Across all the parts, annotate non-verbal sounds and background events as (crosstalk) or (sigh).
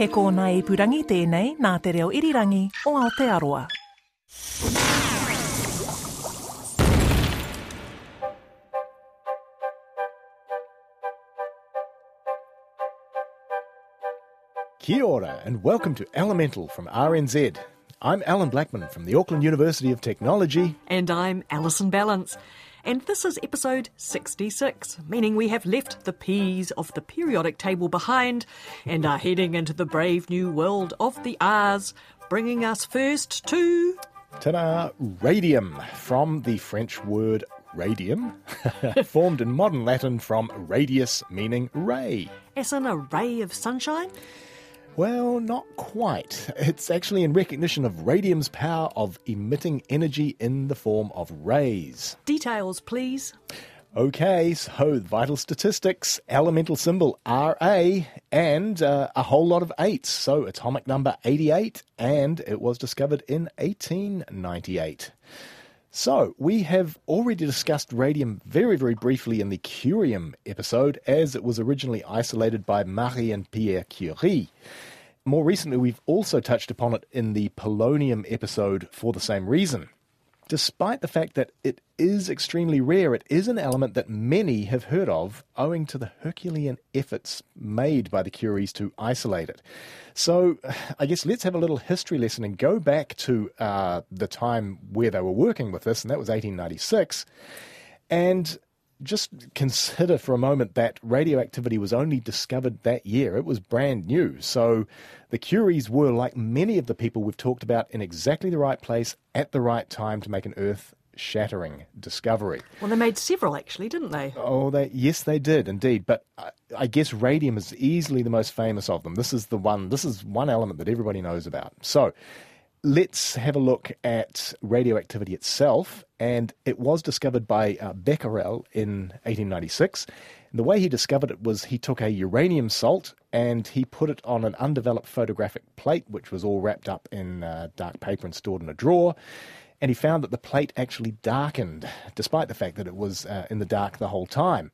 He kōna ipurangi tēnei nā te reo irirangi o Aotearoa. Kia ora, and welcome to Elemental from RNZ. I'm Alan Blackman from the Auckland University of Technology. And I'm Alison Ballance. And this is episode 66, meaning we have left the P's of the periodic table behind and are heading into the brave new world of the R's, bringing us first to. Ta-da! Radium, from the French word radium, (laughs) formed in modern Latin from radius, meaning ray. As in a ray of sunshine? Well, not quite. (laughs) It's actually in recognition of radium's power of emitting energy in the form of rays. Details, please. Okay, so vital statistics, elemental symbol Ra, and uh, a whole lot of eights. So atomic number 88, and it was discovered in 1898. So, we have already discussed radium very, very briefly in the curium episode, as it was originally isolated by Marie and Pierre Curie. More recently, we've also touched upon it in the polonium episode for the same reason. Despite the fact that it is extremely rare, it is an element that many have heard of owing to the Herculean efforts made by the Curies to isolate it. So, I guess let's have a little history lesson and go back to uh, the time where they were working with this, and that was 1896. And just consider for a moment that radioactivity was only discovered that year. It was brand new. So the Curies were, like many of the people we've talked about, in exactly the right place at the right time to make an earth shattering discovery. Well, they made several actually, didn't they? Oh, they, yes, they did indeed. But I, I guess radium is easily the most famous of them. This is the one. This is one element that everybody knows about. So let's have a look at radioactivity itself. And it was discovered by uh, Becquerel in 1896. And the way he discovered it was he took a uranium salt and he put it on an undeveloped photographic plate, which was all wrapped up in uh, dark paper and stored in a drawer. And he found that the plate actually darkened, despite the fact that it was uh, in the dark the whole time.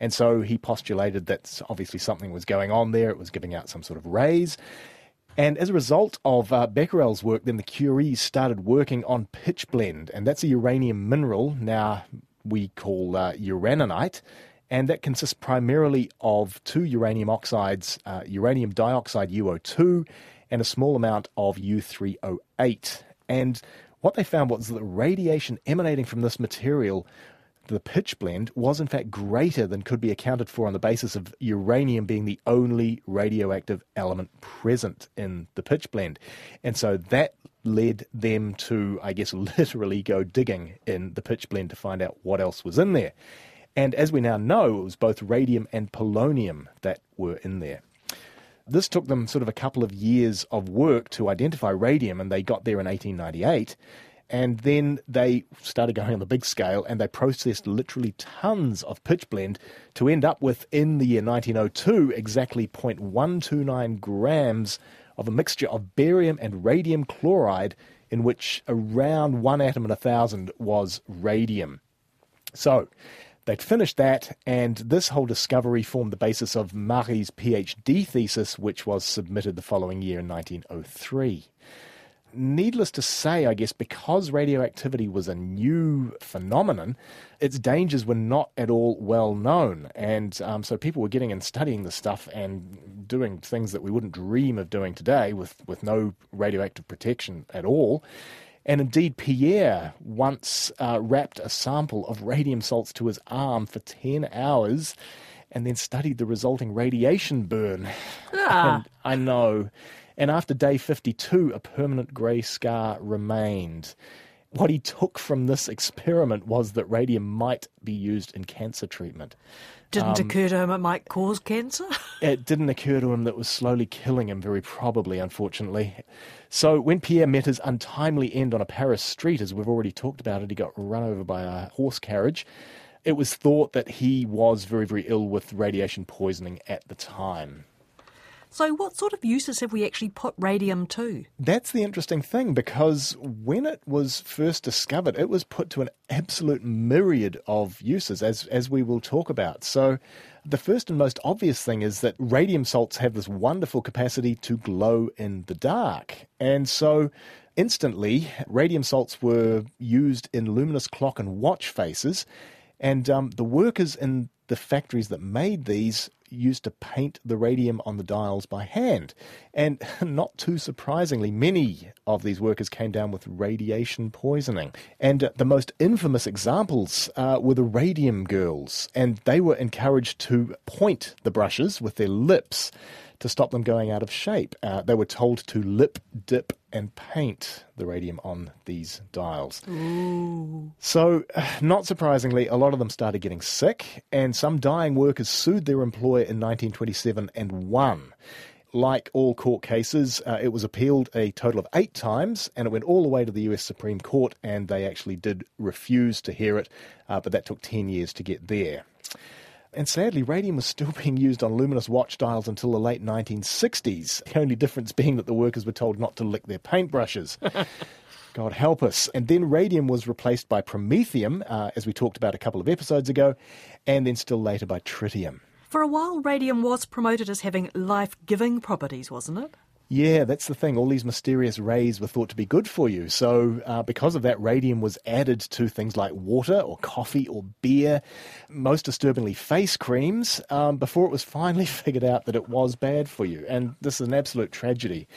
And so he postulated that obviously something was going on there. It was giving out some sort of rays. And as a result of uh, Becquerel's work, then the Curies started working on pitchblende, and that's a uranium mineral now we call uh, uraninite, and that consists primarily of two uranium oxides, uh, uranium dioxide UO2, and a small amount of U3O8. And what they found was that the radiation emanating from this material the pitchblende was in fact greater than could be accounted for on the basis of uranium being the only radioactive element present in the pitchblende. And so that led them to, I guess, (laughs) literally go digging in the pitchblende to find out what else was in there. And as we now know, it was both radium and polonium that were in there. This took them sort of a couple of years of work to identify radium, and they got there in 1898. And then they started going on the big scale and they processed literally tons of pitchblende to end up with, in the year 1902, exactly 0.129 grams of a mixture of barium and radium chloride, in which around one atom in a thousand was radium. So, They'd finished that, and this whole discovery formed the basis of Marie's PhD thesis, which was submitted the following year in 1903 needless to say, I guess, because radioactivity was a new phenomenon, its dangers were not at all well known. And um, so people were getting and studying the stuff and doing things that we wouldn't dream of doing today with, with no radioactive protection at all. And indeed, Pierre once uh, wrapped a sample of radium salts to his arm for 10 hours and then studied the resulting radiation burn. Ah. And I know and after day 52, a permanent grey scar remained. what he took from this experiment was that radium might be used in cancer treatment. Didn't um, occur to him it might cause cancer? (laughs) It didn't occur to him that it was slowly killing him, very probably, unfortunately. So when Pierre met his untimely end on a Paris street, as we've already talked about it, he got run over by a horse carriage. It was thought that he was very, very ill with radiation poisoning at the time. So, what sort of uses have we actually put radium to? That's the interesting thing because when it was first discovered, it was put to an absolute myriad of uses, as, as we will talk about. So, the first and most obvious thing is that radium salts have this wonderful capacity to glow in the dark. And so, instantly, radium salts were used in luminous clock and watch faces. And um, the workers in the factories that made these used to paint the radium on the dials by hand. And (laughs) not too surprisingly, many of these workers came down with radiation poisoning. And uh, the most infamous examples uh, were the radium girls. And they were encouraged to point the brushes with their lips to stop them going out of shape. Uh, they were told to lip, dip, and paint the radium on these dials. So, (sighs) not surprisingly, a lot of them started getting sick, and some dying workers sued their employer in 1927 and won. Like all court cases, uh, it was appealed a total of eight times, and it went all the way to the US Supreme Court, and they actually did refuse to hear it, uh, but that took 10 years to get there. And sadly, radium was still (laughs) being used on luminous watch dials until the late 1960s. The only difference being that the workers were told not to lick their paintbrushes. (laughs) God help us. And then radium was replaced by promethium, uh, as we talked about a couple of episodes ago, and then still later by tritium. For a while, radium was promoted as having life giving properties, wasn't it? Yeah, that's the thing. All these mysterious rays were thought to be good for you. So, uh, because of that, radium was added to things like water or coffee or beer, most disturbingly, face creams, um, before it was finally (laughs) figured out that it was bad for you. And this is an absolute tragedy.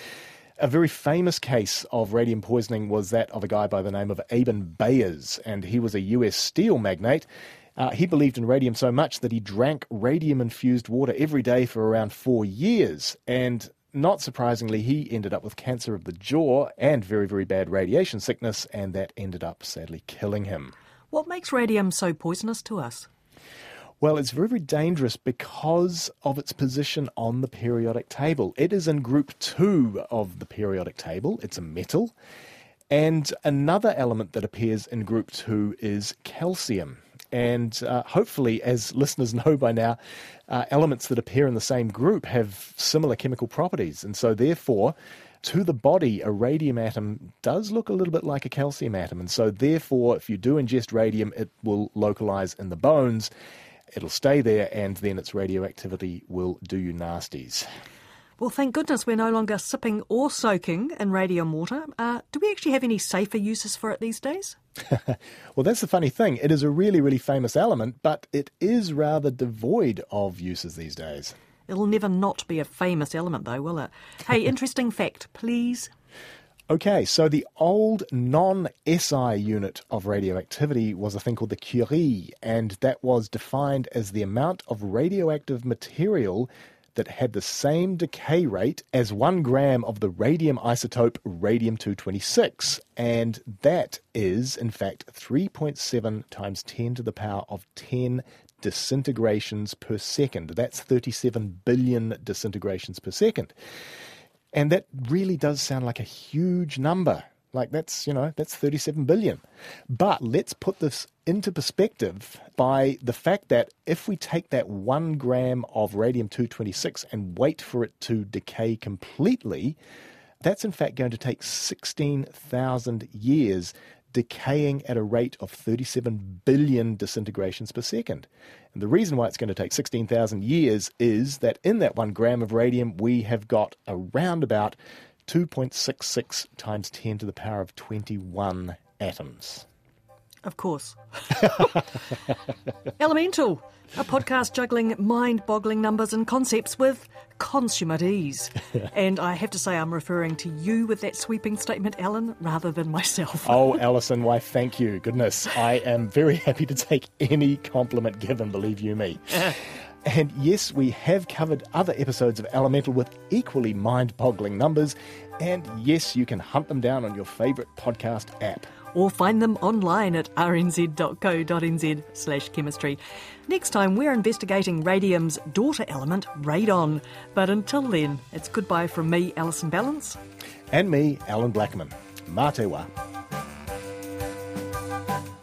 A very famous case of radium poisoning was that of a guy by the name of Eben Byers, and he was a US steel magnate. Uh, he believed in radium so much that he drank radium infused water every day for around four years. And not surprisingly, he ended up with cancer of the jaw and very, very bad radiation sickness, and that ended up sadly killing him. What makes radium so poisonous to us? Well, it's very, very dangerous because of its position on the periodic table. It is in group two of the periodic table, it's a metal. And another element that appears in group two is calcium. And uh, hopefully, as listeners (laughs) know by now, uh, elements that appear in the same group have similar chemical properties. And so, therefore, to the body, a radium atom does look a little bit like a calcium atom. And so, therefore, if you do ingest radium, it will localize in the bones. It'll stay there, and then its radioactivity will do you nasties. Well, thank goodness we're no longer sipping or soaking in radium water. Uh, do we actually have any safer uses for it these days? (laughs) Well, that's the funny thing. It is a really, really famous element, but it is rather devoid of uses these days. It'll never not be a famous element, though, will it? Hey, (laughs) interesting fact, please. Okay, so the old non SI unit of radioactivity was a thing called the Curie, and that was defined as the amount of radioactive material that had the same decay rate as one gram of the radium isotope radium 226. And that is, in fact, 3.7 times 10 to the power of 10 disintegrations per second. That's 37 billion disintegrations per second. And that really does sound like a huge number. Like that's, you know, that's 37 billion. But let's put this into perspective by the fact that if we take that one gram of radium 226 and wait for it to decay completely, that's in fact going to take 16,000 years decaying at a rate of 37 billion disintegrations per second. And the reason why it's going to take 16,000 years is that in that one gram of radium, we have got around about 2.66 times 10 to the power of 21 atoms. Of course. (laughs) Elemental, a podcast juggling mind boggling numbers and concepts with consummate ease. (laughs) and I have to say, I'm referring to you with that sweeping statement, Alan, rather than myself. Oh, (laughs) Alison, why thank you. Goodness, I am very happy to take any compliment given, believe you me. Uh, And yes, we have covered other episodes of Elemental with equally mind boggling numbers. And yes, you can hunt them down on your favourite podcast app. or find them online at rnz.co.nz slash chemistry. Next time, we're investigating radium's daughter element, radon. But until then, it's goodbye from me, Alison Ballance. And me, Alan Blackman. Mā te wā.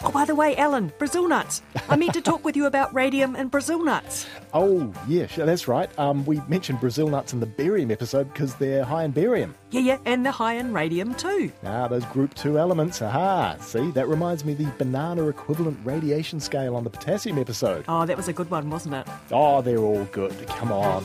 Oh, by the way, Alan, Brazil nuts. I meant to talk with you about radium and Brazil nuts. Oh, yeah, sure, that's right. Um, we mentioned Brazil nuts in the barium episode because they're high in barium. Yeah, yeah, and the high in radium too. Ah, those group 2 elements. Aha, see, that reminds me of the banana equivalent radiation scale on the potassium episode. Oh, that was a good one, wasn't it? Oh, they're all good. Come on.